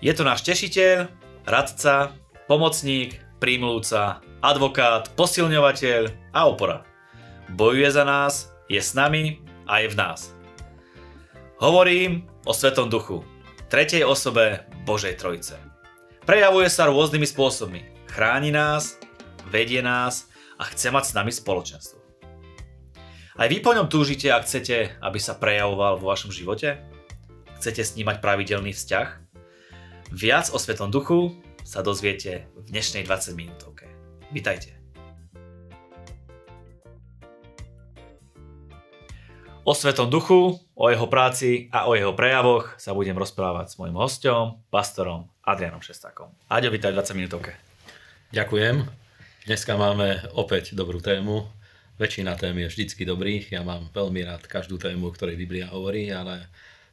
Je to náš tešiteľ, radca, pomocník, prímlúca, advokát, posilňovateľ a opora. Bojuje za nás, je s nami a je v nás. Hovorím o Svetom Duchu, tretej osobe Božej Trojice. Prejavuje sa rôznymi spôsobmi. Chráni nás, vedie nás a chce mať s nami spoločenstvo. Aj vy po ňom túžite a chcete, aby sa prejavoval vo vašom živote? Chcete s pravidelný vzťah? Viac o Svetom Duchu sa dozviete v dnešnej 20 minútovke. Vítajte. O Svetom Duchu, o jeho práci a o jeho prejavoch sa budem rozprávať s mojim hostom, pastorom Adrianom Šestákom. Aďo, vítaj 20 minútovke. Ďakujem. Dneska máme opäť dobrú tému väčšina tém je vždycky dobrých. Ja mám veľmi rád každú tému, o ktorej Biblia hovorí, ale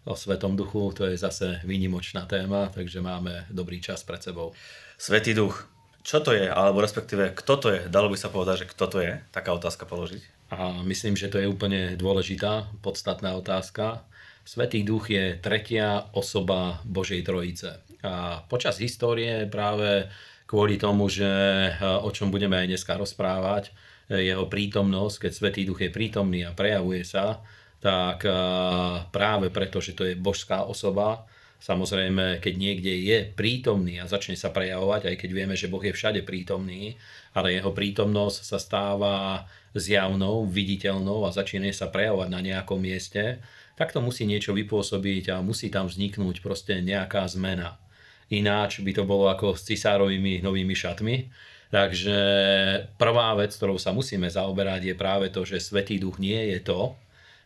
o Svetom duchu to je zase výnimočná téma, takže máme dobrý čas pred sebou. Svetý duch, čo to je, alebo respektíve kto to je? Dalo by sa povedať, že kto to je? Taká otázka položiť. A myslím, že to je úplne dôležitá, podstatná otázka. Svetý duch je tretia osoba Božej Trojice. A počas histórie práve kvôli tomu, že o čom budeme aj dneska rozprávať, jeho prítomnosť, keď Svetý Duch je prítomný a prejavuje sa, tak práve preto, že to je božská osoba, Samozrejme, keď niekde je prítomný a začne sa prejavovať, aj keď vieme, že Boh je všade prítomný, ale jeho prítomnosť sa stáva zjavnou, viditeľnou a začína sa prejavovať na nejakom mieste, tak to musí niečo vypôsobiť a musí tam vzniknúť proste nejaká zmena. Ináč by to bolo ako s cisárovými novými šatmi, Takže prvá vec, ktorou sa musíme zaoberať, je práve to, že Svetý duch nie je to,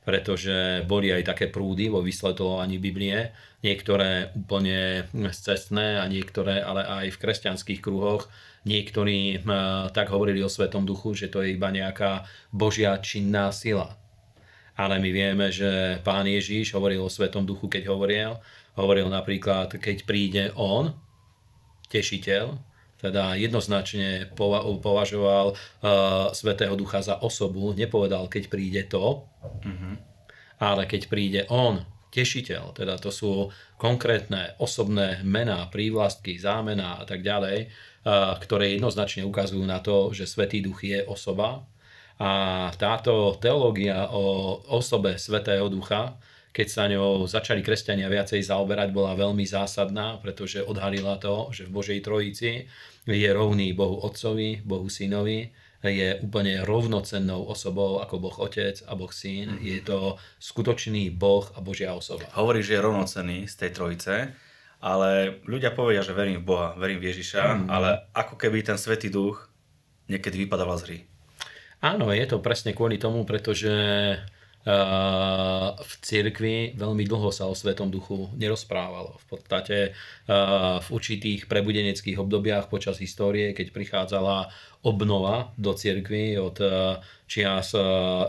pretože boli aj také prúdy vo vysvetľovaní Biblie, niektoré úplne cestné a niektoré ale aj v kresťanských kruhoch. Niektorí tak hovorili o Svetom duchu, že to je iba nejaká božia činná sila. Ale my vieme, že pán Ježíš hovoril o Svetom duchu, keď hovoril. Hovoril napríklad, keď príde on, tešiteľ, teda jednoznačne považoval uh, Svetého Ducha za osobu, nepovedal, keď príde to, mm-hmm. ale keď príde on, tešiteľ, teda to sú konkrétne osobné mená, prívlastky, zámená a tak ďalej, uh, ktoré jednoznačne ukazujú na to, že Svetý Duch je osoba. A táto teológia o osobe Svetého Ducha keď sa ňou začali kresťania viacej zaoberať, bola veľmi zásadná, pretože odhalila to, že v Božej Trojici je rovný Bohu Otcovi, Bohu Synovi, je úplne rovnocennou osobou ako Boh Otec a Boh Syn. Mm-hmm. Je to skutočný Boh a Božia osoba. Hovorí, že je rovnocenný z tej trojice, ale ľudia povedia, že verím v Boha, verím v Ježiša, mm-hmm. ale ako keby ten Svetý Duch niekedy vypadal z hry. Áno, je to presne kvôli tomu, pretože v cirkvi veľmi dlho sa o Svetom duchu nerozprávalo. V podstate v určitých prebudeneckých obdobiach počas histórie, keď prichádzala obnova do cirkvi od čias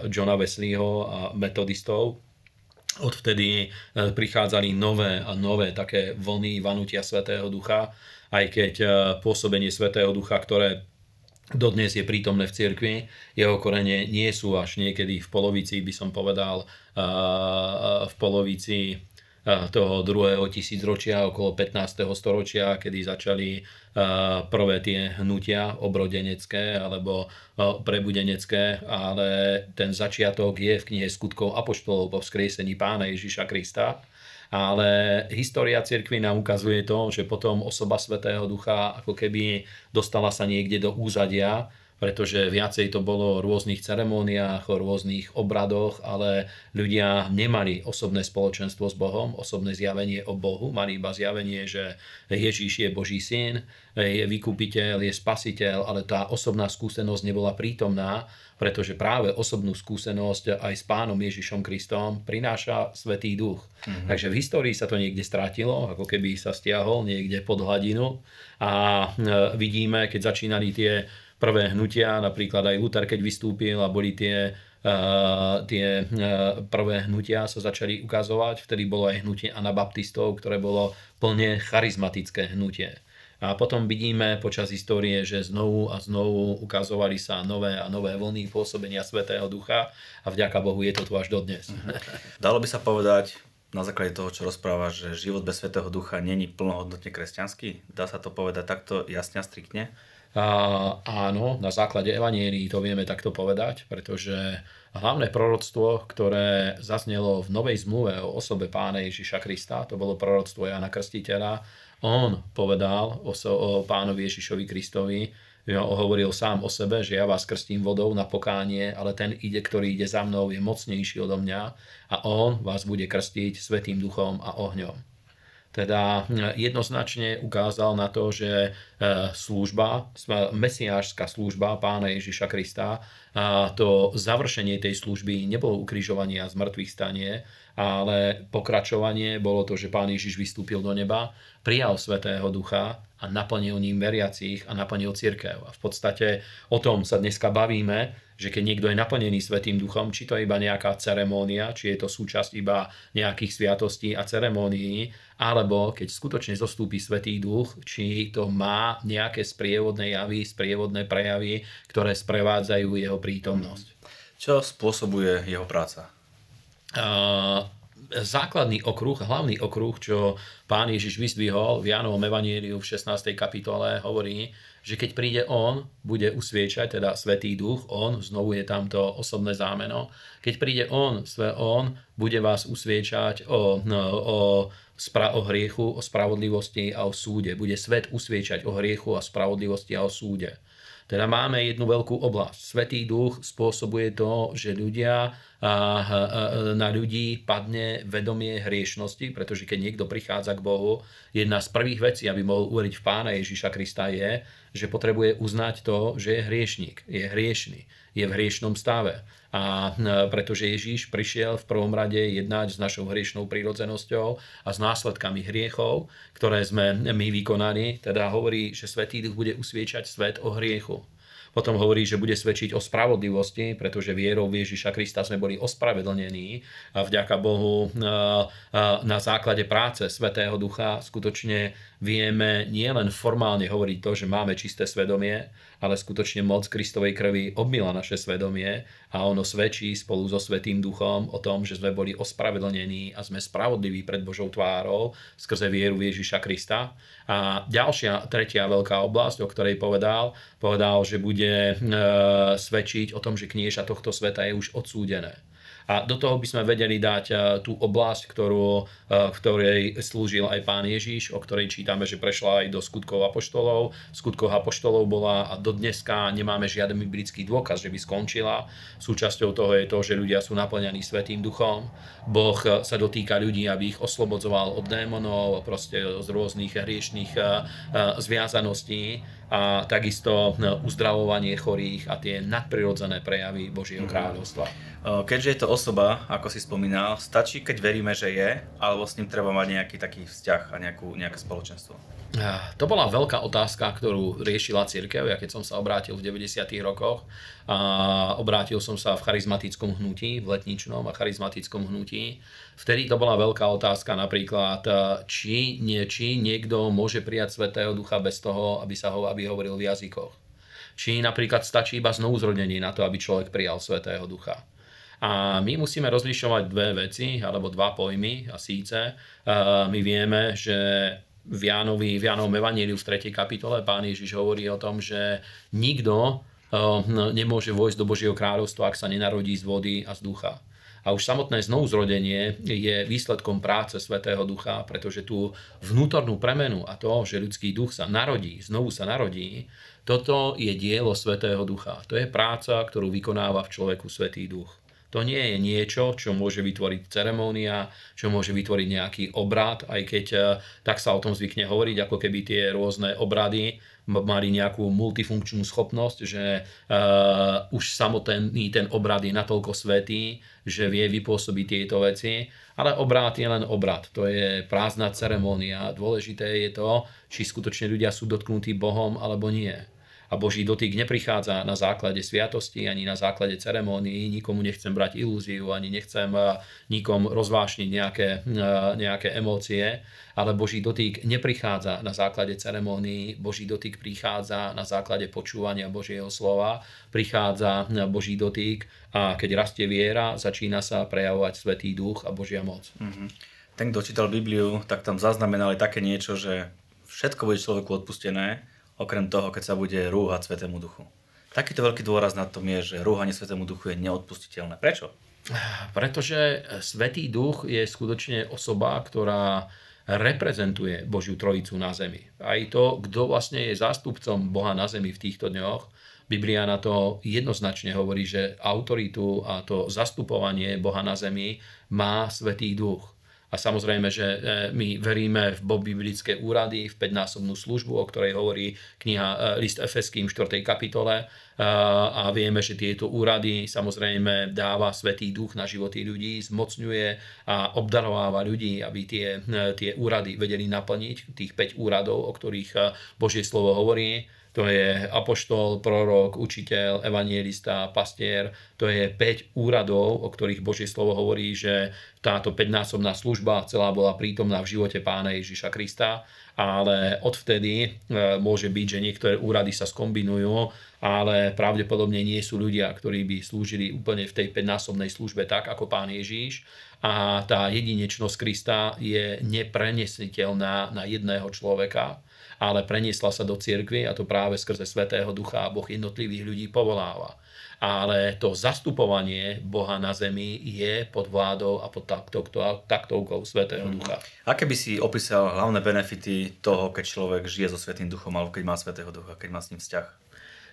Johna Wesleyho a metodistov, odvtedy prichádzali nové a nové také vlny vanutia Svetého Ducha, aj keď pôsobenie Svetého Ducha, ktoré dodnes je prítomné v cirkvi. Jeho korene nie sú až niekedy v polovici, by som povedal, v polovici toho druhého tisícročia, okolo 15. storočia, kedy začali prvé tie hnutia obrodenecké alebo prebudenecké, ale ten začiatok je v knihe skutkov Apoštolov po vzkriesení pána Ježiša Krista ale história cirkvi nám ukazuje to, že potom osoba Svetého Ducha ako keby dostala sa niekde do úzadia, pretože viacej to bolo o rôznych ceremóniách, o rôznych obradoch, ale ľudia nemali osobné spoločenstvo s Bohom, osobné zjavenie o Bohu, mali iba zjavenie, že Ježíš je Boží syn, je vykupiteľ, je spasiteľ, ale tá osobná skúsenosť nebola prítomná, pretože práve osobnú skúsenosť aj s pánom Ježišom Kristom prináša Svetý duch. Mm-hmm. Takže v histórii sa to niekde strátilo, ako keby sa stiahol niekde pod hladinu a e, vidíme, keď začínali tie prvé hnutia, napríklad aj Luther, keď vystúpil a boli tie, uh, tie uh, prvé hnutia sa začali ukazovať, vtedy bolo aj hnutie anabaptistov, ktoré bolo plne charizmatické hnutie. A potom vidíme počas histórie, že znovu a znovu ukazovali sa nové a nové vlny pôsobenia Svetého Ducha a vďaka Bohu je to tu až dodnes. Dalo by sa povedať, na základe toho, čo rozpráva, že život bez Svetého Ducha není plnohodnotne kresťanský? Dá sa to povedať takto jasne a striktne? Áno, na základe Evanielii to vieme takto povedať, pretože hlavné proroctvo, ktoré zaznelo v Novej zmluve o osobe pána Ježiša Krista, to bolo proroctvo Jana Krstiteľa, on povedal o, o pánovi Ježišovi Kristovi, hovoril sám o sebe, že ja vás krstím vodou na pokánie, ale ten ide, ktorý ide za mnou, je mocnejší odo mňa a on vás bude krstiť svetým duchom a ohňom. Teda jednoznačne ukázal na to, že e, služba, mesiášská služba pána Ježiša Krista, a to završenie tej služby nebolo ukrižovanie a zmrtvých stanie, ale pokračovanie bolo to, že pán Ježiš vystúpil do neba, prijal Svetého Ducha a naplnil ním veriacich a naplnil církev. A v podstate o tom sa dneska bavíme, že keď niekto je naplnený Svetým Duchom, či to je iba nejaká ceremónia, či je to súčasť iba nejakých sviatostí a ceremónií, alebo keď skutočne zostúpi Svetý Duch, či to má nejaké sprievodné javy, sprievodné prejavy, ktoré sprevádzajú jeho prítomnosť. Čo spôsobuje jeho práca? Uh, základný okruh, hlavný okruh, čo pán Ježiš vyzdvihol v Jánovom Evanieliu v 16. kapitole, hovorí, že keď príde On, bude usviečať, teda Svetý Duch, On, znovu je tam to osobné zámeno, keď príde On, sve On, bude vás usviečať o, no, o, spra- o hriechu, o spravodlivosti a o súde. Bude svet usviečať o hriechu a spravodlivosti a o súde. Teda máme jednu veľkú oblasť. Svetý duch spôsobuje to, že ľudia, na ľudí padne vedomie hriešnosti, pretože keď niekto prichádza k Bohu, jedna z prvých vecí, aby mohol uveriť v Pána Ježiša Krista je, že potrebuje uznať to, že je hriešník, je hriešný, je v hriešnom stave. A pretože Ježíš prišiel v prvom rade jednať s našou hriešnou prírodzenosťou a s následkami hriechov, ktoré sme my vykonali, teda hovorí, že Svetý Duch bude usviečať svet o hriechu. Potom hovorí, že bude svedčiť o spravodlivosti, pretože vierou v Ježiša Krista sme boli ospravedlnení a vďaka Bohu na základe práce Svetého Ducha skutočne vieme nielen formálne hovoriť to, že máme čisté svedomie, ale skutočne moc Kristovej krvi obmila naše svedomie a ono svedčí spolu so Svetým Duchom o tom, že sme boli ospravedlnení a sme spravodliví pred Božou tvárou skrze vieru Ježiša Krista. A ďalšia, tretia veľká oblasť, o ktorej povedal, povedal, že bude e, svedčiť o tom, že knieža tohto sveta je už odsúdené. A do toho by sme vedeli dať e, tú oblasť, ktorú, e, v ktorej slúžil aj pán Ježiš, o ktorej čítame, že prešla aj do skutkov apoštolov. Skutkov apoštolov bola a do dneska nemáme žiaden biblický dôkaz, že by skončila. Súčasťou toho je to, že ľudia sú naplňaní Svetým duchom. Boh sa dotýka ľudí, aby ich oslobodzoval od démonov, proste z rôznych hriešných e, zviazaností a takisto uzdravovanie chorých a tie nadprirodzené prejavy Božieho mhm. kráľovstva. Keďže je to osoba, ako si spomínal, stačí, keď veríme, že je, alebo s ním treba mať nejaký taký vzťah a nejakú, nejaké spoločenstvo? To bola veľká otázka, ktorú riešila církev. Ja keď som sa obrátil v 90. rokoch, a obrátil som sa v charizmatickom hnutí, v letničnom a charizmatickom hnutí. Vtedy to bola veľká otázka napríklad, či, nie, či niekto môže prijať Svetého Ducha bez toho, aby, sa ho, aby hovoril v jazykoch. Či napríklad stačí iba znovuzrodnenie na to, aby človek prijal Svetého Ducha. A my musíme rozlišovať dve veci, alebo dva pojmy. A síce uh, my vieme, že v, Jánovi, v Jánovom Evaníliu v 3. kapitole pán Ježiš hovorí o tom, že nikto uh, nemôže vojsť do Božieho kráľovstva, ak sa nenarodí z vody a z ducha. A už samotné znovuzrodenie je výsledkom práce Svetého Ducha, pretože tú vnútornú premenu a to, že ľudský duch sa narodí, znovu sa narodí, toto je dielo Svetého Ducha. To je práca, ktorú vykonáva v človeku Svetý Duch. To nie je niečo, čo môže vytvoriť ceremónia, čo môže vytvoriť nejaký obrad, aj keď e, tak sa o tom zvykne hovoriť, ako keby tie rôzne obrady mali nejakú multifunkčnú schopnosť, že uh, už samotný ten obrad je natoľko svetý, že vie vypôsobiť tieto veci, ale obrad je len obrad, to je prázdna ceremónia. Dôležité je to, či skutočne ľudia sú dotknutí Bohom alebo nie a Boží dotyk neprichádza na základe sviatosti ani na základe ceremónií. Nikomu nechcem brať ilúziu, ani nechcem nikom rozvášniť nejaké, nejaké emócie, ale Boží dotyk neprichádza na základe ceremónií, Boží dotyk prichádza na základe počúvania Božieho slova, prichádza Boží dotyk a keď rastie viera, začína sa prejavovať Svetý duch a Božia moc. Mm-hmm. Ten, kto čítal Bibliu, tak tam zaznamenali také niečo, že všetko bude človeku odpustené, okrem toho, keď sa bude rúhať Svetému Duchu. Takýto veľký dôraz na tom je, že rúhanie Svetému Duchu je neodpustiteľné. Prečo? Pretože Svetý Duch je skutočne osoba, ktorá reprezentuje Božiu Trojicu na zemi. Aj to, kto vlastne je zástupcom Boha na zemi v týchto dňoch, Biblia na to jednoznačne hovorí, že autoritu a to zastupovanie Boha na zemi má Svetý Duch. A samozrejme, že e, my veríme v biblické úrady, v 5-násobnú službu, o ktorej hovorí kniha e, List Efeským v 4. kapitole. E, a vieme, že tieto úrady samozrejme dáva Svetý duch na životy ľudí, zmocňuje a obdarováva ľudí, aby tie, tie úrady vedeli naplniť, tých 5 úradov, o ktorých Božie slovo hovorí to je apoštol, prorok, učiteľ, evangelista, pastier. To je 5 úradov, o ktorých Božie slovo hovorí, že táto 5-násobná služba celá bola prítomná v živote pána Ježiša Krista, ale odvtedy e, môže byť, že niektoré úrady sa skombinujú, ale pravdepodobne nie sú ľudia, ktorí by slúžili úplne v tej 5-násobnej službe tak, ako pán Ježiš. A tá jedinečnosť Krista je neprenesiteľná na jedného človeka ale preniesla sa do cirkvy a to práve skrze Svetého Ducha a Boh jednotlivých ľudí povoláva. Ale to zastupovanie Boha na zemi je pod vládou a pod taktovkou Svetého mhm. Ducha. Aké by si opísal hlavné benefity toho, keď človek žije so Svetým Duchom alebo keď má Svetého Ducha, keď má s ním vzťah?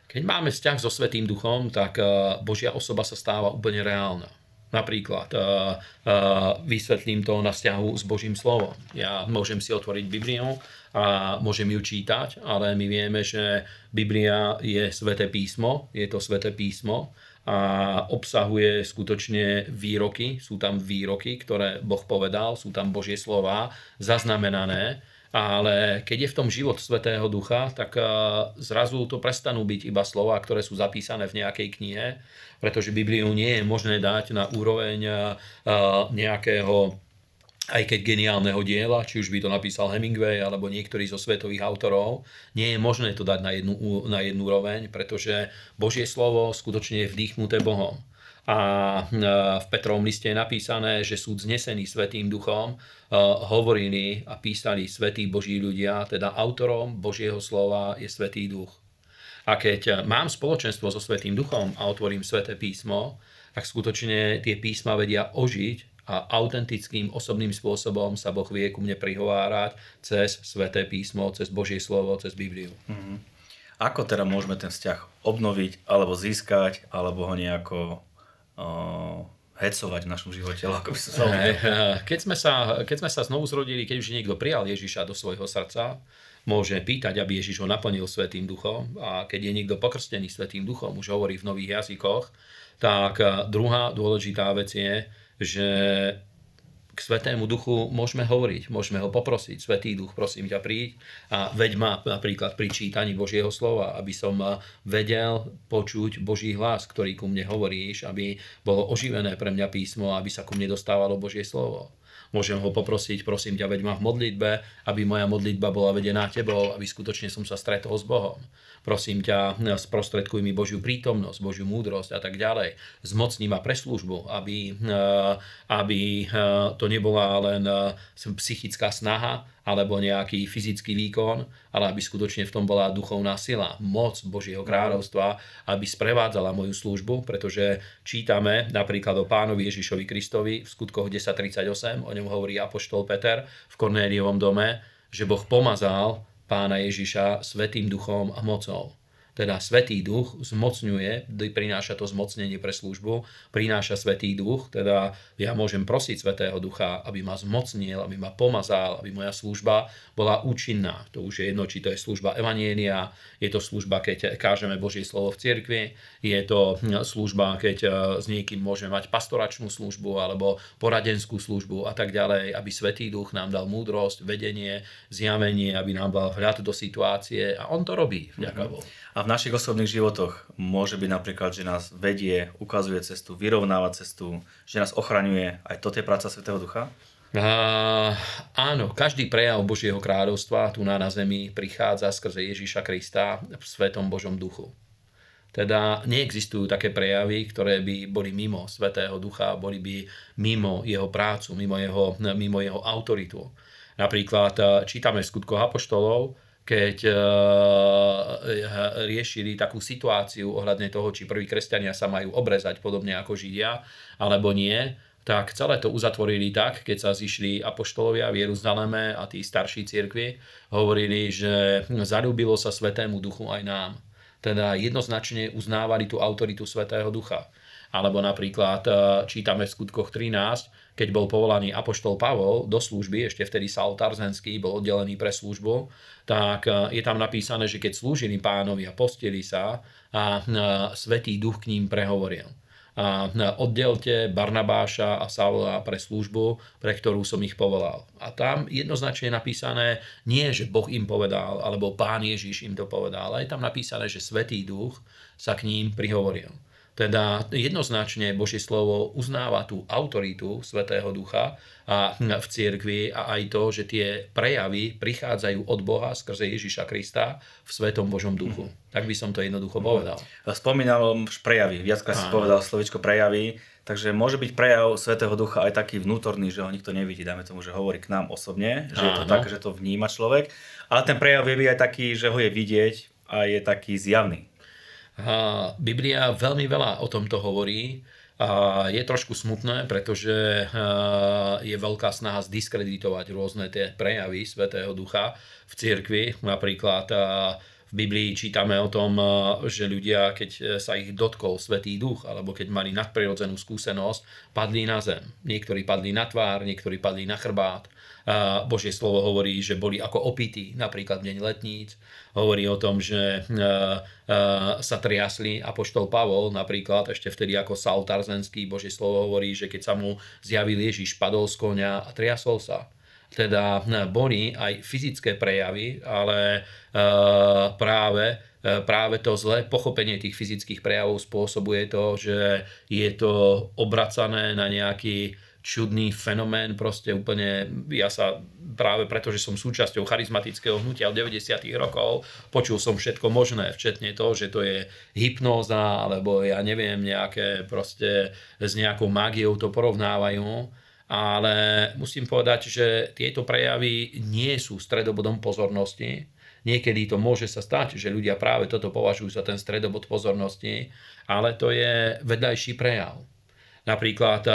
Keď máme vzťah so Svetým Duchom, tak eh, Božia osoba sa stáva úplne reálna. Napríklad uh, uh, vysvetlím to na vzťahu s Božím slovom. Ja môžem si otvoriť Bibliu a môžem ju čítať, ale my vieme, že Biblia je sveté písmo, je to sveté písmo a obsahuje skutočne výroky, sú tam výroky, ktoré Boh povedal, sú tam Božie slova zaznamenané, ale keď je v tom život Svetého Ducha, tak zrazu to prestanú byť iba slova, ktoré sú zapísané v nejakej knihe, pretože Bibliu nie je možné dať na úroveň nejakého aj keď geniálneho diela, či už by to napísal Hemingway alebo niektorý zo svetových autorov, nie je možné to dať na jednu, na jednu úroveň, pretože Božie slovo skutočne je vdýchnuté Bohom. A e, v Petrovom liste je napísané, že sú znesení Svetým duchom, e, hovorili a písali Svetí Boží ľudia, teda autorom Božieho slova je Svetý duch. A keď mám spoločenstvo so Svetým duchom a otvorím Sveté písmo, tak skutočne tie písma vedia ožiť a autentickým osobným spôsobom sa Boh vie ku mne prihovárať cez Sveté písmo, cez Božie slovo, cez Bibliu. Mm-hmm. Ako teda môžeme ten vzťah obnoviť, alebo získať, alebo ho nejako hecovať v našom živote? Ako by sa keď, sme sa, keď sme sa znovu zrodili, keď už niekto prijal Ježiša do svojho srdca, môže pýtať, aby Ježiš ho naplnil Svetým duchom a keď je niekto pokrstený Svetým duchom, už hovorí v nových jazykoch, tak druhá dôležitá vec je, že k Svetému Duchu môžeme hovoriť, môžeme ho poprosiť. Svetý Duch, prosím ťa, príď a veď ma napríklad pri čítaní Božieho slova, aby som vedel počuť Boží hlas, ktorý ku mne hovoríš, aby bolo oživené pre mňa písmo, aby sa ku mne dostávalo Božie slovo. Môžem ho poprosiť, prosím ťa, veď ma v modlitbe, aby moja modlitba bola vedená tebou, aby skutočne som sa stretol s Bohom prosím ťa, sprostredkuj mi Božiu prítomnosť, Božiu múdrosť a tak ďalej. Zmocní ma pre službu, aby, eh, aby eh, to nebola len eh, psychická snaha alebo nejaký fyzický výkon, ale aby skutočne v tom bola duchovná sila, moc Božieho kráľovstva, aby sprevádzala moju službu, pretože čítame napríklad o pánovi Ježišovi Kristovi v skutkoch 10.38, o ňom hovorí Apoštol Peter v Kornéliovom dome, že Boh pomazal pána Ježiša Svetým duchom a mocou teda Svetý duch zmocňuje, prináša to zmocnenie pre službu, prináša Svetý duch, teda ja môžem prosiť Svetého ducha, aby ma zmocnil, aby ma pomazal, aby moja služba bola účinná. To už je jedno, či to je služba Evanielia, je to služba, keď kážeme Božie slovo v cirkvi, je to služba, keď e, s niekým môžeme mať pastoračnú službu alebo poradenskú službu a tak ďalej, aby Svetý duch nám dal múdrosť, vedenie, zjavenie, aby nám dal hľad do situácie a on to robí, vďaka Bohu. A v našich osobných životoch môže byť napríklad, že nás vedie, ukazuje cestu, vyrovnáva cestu, že nás ochraňuje. Aj toto je práca Svetého Ducha? Uh, áno, každý prejav Božieho kráľovstva tu na, na zemi prichádza skrze Ježíša Krista v Svetom Božom duchu. Teda neexistujú také prejavy, ktoré by boli mimo Svetého Ducha, boli by mimo jeho prácu, mimo jeho, mimo jeho autoritu. Napríklad eh, čítame v skutkoch apoštolov, keď eh, riešili takú situáciu ohľadne toho, či prví kresťania sa majú obrezať podobne ako Židia, alebo nie, tak celé to uzatvorili tak, keď sa zišli apoštolovia v Jeruzaleme a tí starší cirkvi, hovorili, že zalúbilo sa Svetému Duchu aj nám teda jednoznačne uznávali tú autoritu Svetého Ducha. Alebo napríklad e, čítame v skutkoch 13, keď bol povolaný Apoštol Pavol do služby, ešte vtedy Saul Tarzenský bol oddelený pre službu, tak e, je tam napísané, že keď slúžili pánovi a postili sa a e, Svetý Duch k ním prehovoril a oddelte Barnabáša a Saula pre službu, pre ktorú som ich povolal. A tam jednoznačne je napísané nie, že Boh im povedal, alebo Pán Ježiš im to povedal, ale je tam napísané, že Svetý Duch sa k ním prihovoril. Teda jednoznačne Božie slovo uznáva tú autoritu Svetého Ducha a v cirkvi a aj to, že tie prejavy prichádzajú od Boha skrze Ježiša Krista v Svetom Božom duchu. Mm. Tak by som to jednoducho povedal. Spomínal prejavy, viackrát si povedal slovičko prejavy, takže môže byť prejav Svetého Ducha aj taký vnútorný, že ho nikto nevidí, dáme tomu, že hovorí k nám osobne, že Áno. je to tak, že to vníma človek, ale ten prejav je aj taký, že ho je vidieť a je taký zjavný. Biblia veľmi veľa o tomto hovorí. A je trošku smutné, pretože je veľká snaha zdiskreditovať rôzne tie prejavy Svetého Ducha v cirkvi. Napríklad v Biblii čítame o tom, že ľudia, keď sa ich dotkol Svetý Duch, alebo keď mali nadprirodzenú skúsenosť, padli na zem. Niektorí padli na tvár, niektorí padli na chrbát. Božie slovo hovorí, že boli ako opití, napríklad v deň letníc. Hovorí o tom, že sa triasli poštol Pavol, napríklad ešte vtedy ako Saul Tarzenský, Božie slovo hovorí, že keď sa mu zjavil Ježiš, padol z konia a triasol sa. Teda boli aj fyzické prejavy, ale práve práve to zlé pochopenie tých fyzických prejavov spôsobuje to, že je to obracané na nejaký čudný fenomén, proste úplne, ja sa práve preto, že som súčasťou charizmatického hnutia od 90. rokov, počul som všetko možné, včetne to, že to je hypnóza, alebo ja neviem, nejaké proste s nejakou mágiou to porovnávajú, ale musím povedať, že tieto prejavy nie sú stredobodom pozornosti, Niekedy to môže sa stať, že ľudia práve toto považujú za ten stredobod pozornosti, ale to je vedľajší prejav. Napríklad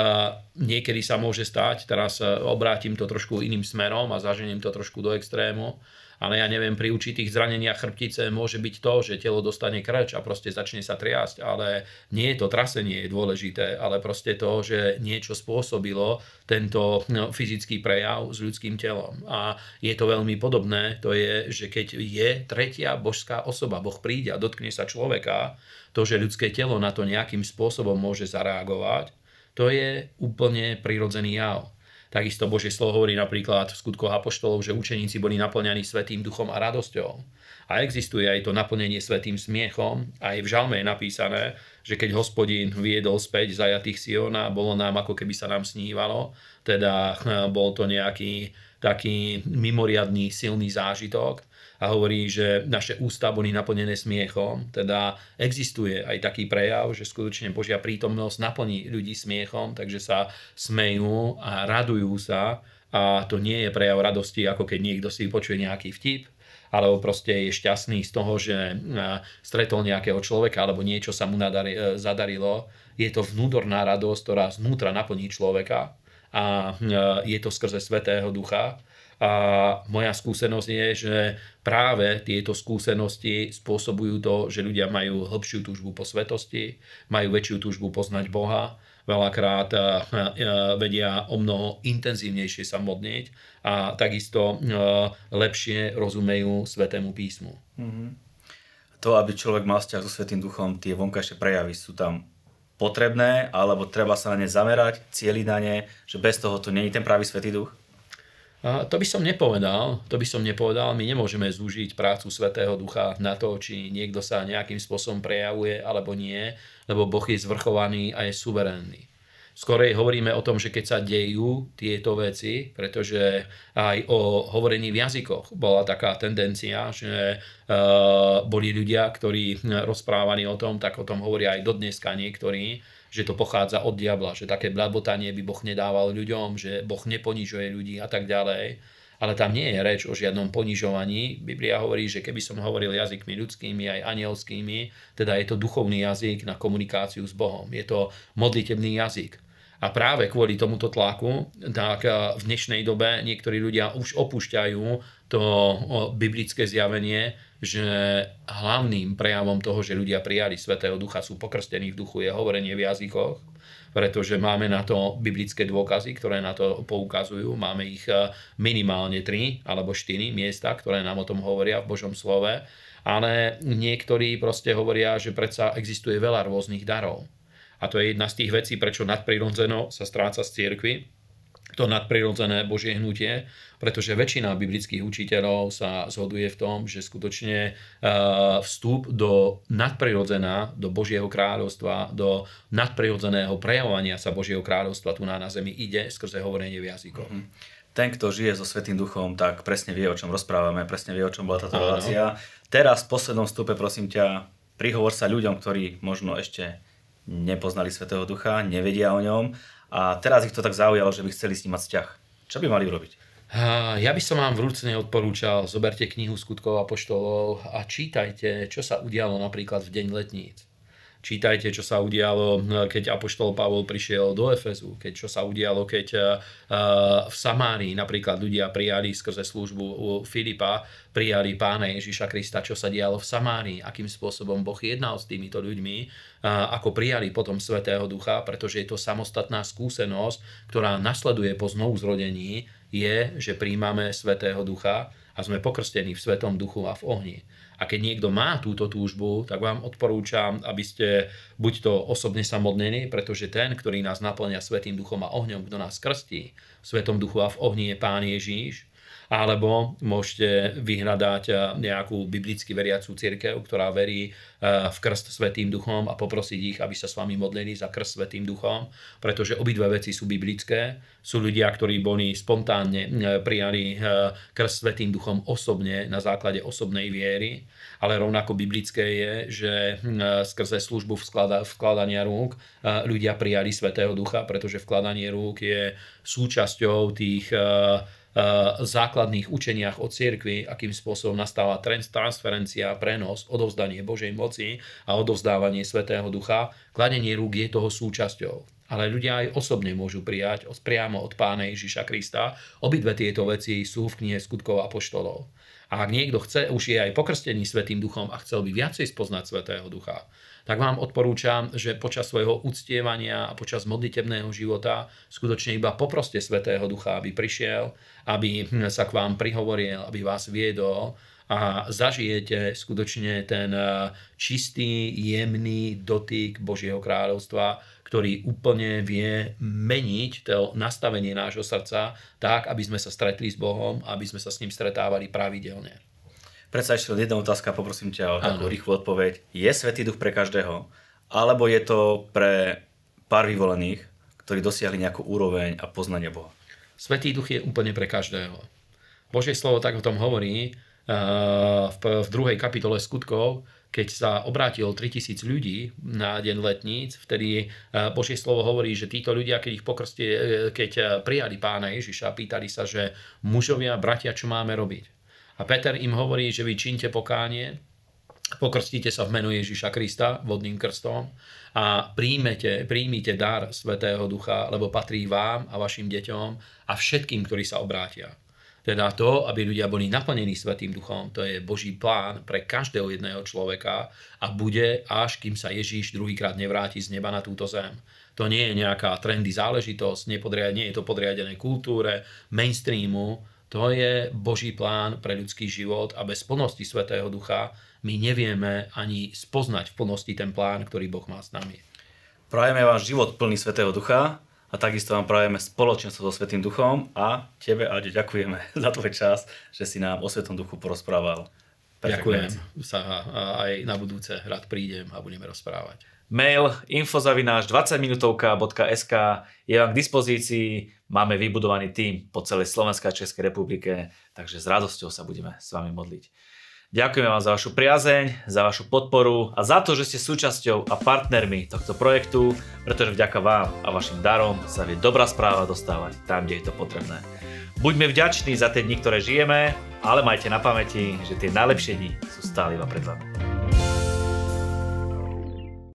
niekedy sa môže stať, teraz obrátim to trošku iným smerom a zaženiem to trošku do extrému, ale ja neviem, pri určitých zraneniach chrbtice môže byť to, že telo dostane krč a proste začne sa triasť, ale nie je to trasenie je dôležité, ale proste to, že niečo spôsobilo tento no, fyzický prejav s ľudským telom. A je to veľmi podobné, to je, že keď je tretia božská osoba, Boh príde a dotkne sa človeka, to, že ľudské telo na to nejakým spôsobom môže zareagovať, to je úplne prirodzený jav. Takisto Božie slovo hovorí napríklad v skutkoch apoštolov, že učeníci boli naplňaní Svetým duchom a radosťou. A existuje aj to naplnenie Svetým smiechom. Aj v žalme je napísané, že keď hospodín viedol späť zajatých Siona, bolo nám ako keby sa nám snívalo. Teda bol to nejaký taký mimoriadný silný zážitok a hovorí, že naše ústa boli naplnené smiechom. Teda existuje aj taký prejav, že skutočne Božia prítomnosť naplní ľudí smiechom, takže sa smejú a radujú sa. A to nie je prejav radosti, ako keď niekto si počuje nejaký vtip, alebo proste je šťastný z toho, že stretol nejakého človeka, alebo niečo sa mu nadari, e, zadarilo. Je to vnútorná radosť, ktorá znútra naplní človeka a je to skrze Svetého Ducha a moja skúsenosť je, že práve tieto skúsenosti spôsobujú to, že ľudia majú hĺbšiu túžbu po svetosti, majú väčšiu túžbu poznať Boha, veľakrát eh, eh, vedia o mnoho intenzívnejšie sa modniť a takisto eh, lepšie rozumejú Svetému písmu. Mm-hmm. To, aby človek mal vzťah so Svetým duchom, tie vonkajšie prejavy sú tam potrebné, alebo treba sa na ne zamerať, cieliť na ne, že bez toho to není ten pravý Svetý duch? To by som nepovedal, to by som nepovedal, my nemôžeme zúžiť prácu Svetého Ducha na to, či niekto sa nejakým spôsobom prejavuje alebo nie, lebo Boh je zvrchovaný a je suverénny. Skorej hovoríme o tom, že keď sa dejú tieto veci, pretože aj o hovorení v jazykoch bola taká tendencia, že uh, boli ľudia, ktorí rozprávali o tom, tak o tom hovoria aj dodneska niektorí, že to pochádza od diabla, že také blabotanie by Boh nedával ľuďom, že Boh neponižuje ľudí a tak ďalej ale tam nie je reč o žiadnom ponižovaní. Biblia hovorí, že keby som hovoril jazykmi ľudskými aj anielskými, teda je to duchovný jazyk na komunikáciu s Bohom. Je to modlitebný jazyk. A práve kvôli tomuto tlaku, tak eh, v dnešnej dobe niektorí ľudia už opúšťajú to biblické zjavenie, že hlavným prejavom toho, že ľudia prijali Svetého Ducha, sú pokrstení v duchu, je hovorenie v jazykoch pretože máme na to biblické dôkazy, ktoré na to poukazujú. Máme ich eh, minimálne 3 alebo 4 miesta, ktoré nám o tom hovoria v Božom slove. Ale niektorí proste hovoria, že predsa existuje veľa rôznych darov. A to je jedna z tých vecí, prečo nadprirodzeno sa stráca z cirkvi, to nadprirodzené Božie hnutie, pretože väčšina biblických učiteľov sa zhoduje v tom, že skutočne eh, vstup do nadprirodzená, do Božieho kráľovstva, do nadprirodzeného prejavovania sa Božieho kráľovstva tu na, na zemi ide skrze hovorenie v jazykoch. Mm-hmm ten, kto žije so Svetým duchom, tak presne vie, o čom rozprávame, presne vie, o čom bola táto relácia. Teraz v poslednom stupe, prosím ťa, prihovor sa ľuďom, ktorí možno ešte nepoznali Svetého ducha, nevedia o ňom a teraz ich to tak zaujalo, že by chceli s ním mať vzťah. Čo by mali urobiť? Ja by som vám vrúcne odporúčal, zoberte knihu skutkov a poštolov a čítajte, čo sa udialo napríklad v deň letníc. Čítajte, čo sa udialo, keď Apoštol Pavol prišiel do Efezu, keď čo sa udialo, keď eh, v Samárii napríklad ľudia prijali skrze službu u Filipa, prijali pána Ježiša Krista, čo sa dialo v Samárii, akým spôsobom Boh jednal s týmito ľuďmi, eh, ako prijali potom Svetého Ducha, pretože je to samostatná skúsenosť, ktorá nasleduje po znovu zrodení, je, že príjmame Svetého Ducha a sme pokrstení v Svetom Duchu a v ohni. A keď niekto má túto túžbu, tak vám odporúčam, aby ste buď to osobne sa modlení, pretože ten, ktorý nás naplňa Svetým duchom a ohňom, kto nás krstí Svetom duchu a v ohni je Pán Ježíš, alebo môžete vyhľadať eh, nejakú biblicky veriacú církev, ktorá verí eh, v krst Svetým duchom a poprosiť ich, aby sa s vami modlili za krst Svetým duchom, pretože obidve veci sú biblické. Sú ľudia, ktorí boli spontánne eh, prijali krst Svetým duchom osobne na základe osobnej viery, ale rovnako biblické je, že skrze službu vkladania rúk ľudia prijali Svetého ducha, pretože vkladanie rúk je súčasťou tých Eh, základných učeniach o cirkvi, akým spôsobom nastáva transferencia, prenos, odovzdanie Božej moci a odovzdávanie Svetého Ducha, kladenie rúk je toho súčasťou. Ale ľudia aj osobne môžu prijať priamo od Pána Ježiša Krista. Obidve tieto veci sú v knihe skutkov a poštolov. A ak niekto chce, už je aj pokrstený Svetým duchom a chcel by viacej spoznať Svetého ducha, tak vám odporúčam, že počas svojho uctievania a počas modlitebného života skutočne iba poproste Svetého Ducha, aby prišiel, aby sa k vám prihovoril, aby vás viedol a zažijete skutočne ten eh, čistý, jemný dotyk Božieho kráľovstva, ktorý úplne vie meniť to nastavenie nášho srdca tak, aby sme sa stretli s Bohom, aby sme sa s ním stretávali pravidelne. Predsa ešte jedna otázka, poprosím ťa o takú rýchlu odpoveď. Je Svetý Duch pre každého? Alebo je to pre pár vyvolených, ktorí dosiahli nejakú úroveň a poznanie Boha? Svetý Duch je úplne pre každého. Božie slovo tak o tom hovorí v, druhej kapitole skutkov, keď sa obrátilo 3000 ľudí na deň letníc, vtedy eh, Božie slovo hovorí, že títo ľudia, keď ich pokrstie, eh, keď prijali pána Ježiša, pýtali sa, že mužovia, bratia, čo máme robiť? A Peter im hovorí, že vy čínte pokánie, pokrstíte sa v menu Ježiša Krista vodným krstom a príjmete, príjmite dar Svetého Ducha, lebo patrí vám a vašim deťom a všetkým, ktorí sa obrátia. Teda to, aby ľudia boli naplnení Svetým Duchom, to je Boží plán pre každého jedného človeka a bude, až kým sa Ježíš druhýkrát nevráti z neba na túto zem. To nie je nejaká trendy záležitosť, nie, je to podriadené kultúre, mainstreamu, to je Boží plán pre ľudský život a bez plnosti Svetého Ducha my nevieme ani spoznať v plnosti ten plán, ktorý Boh má s nami. Prajeme vám život plný Svetého Ducha a takisto vám prajeme spoločenstvo so Svetým Duchom a tebe, Ade, ďakujeme za tvoj čas, že si nám o Svetom Duchu porozprával. Ďakujem sa aj na budúce rád prídem a budeme rozprávať. Mail infozavináš 20minutovka.sk je vám k dispozícii. Máme vybudovaný tím po celej Slovensku a Českej republike, takže s radosťou sa budeme s vami modliť. Ďakujeme vám za vašu priazeň, za vašu podporu a za to, že ste súčasťou a partnermi tohto projektu, pretože vďaka vám a vašim darom sa vie dobrá správa dostávať tam, kde je to potrebné. Buďme vďační za tie dni, ktoré žijeme, ale majte na pamäti, že tie najlepšie dni sú stále iba pred vami.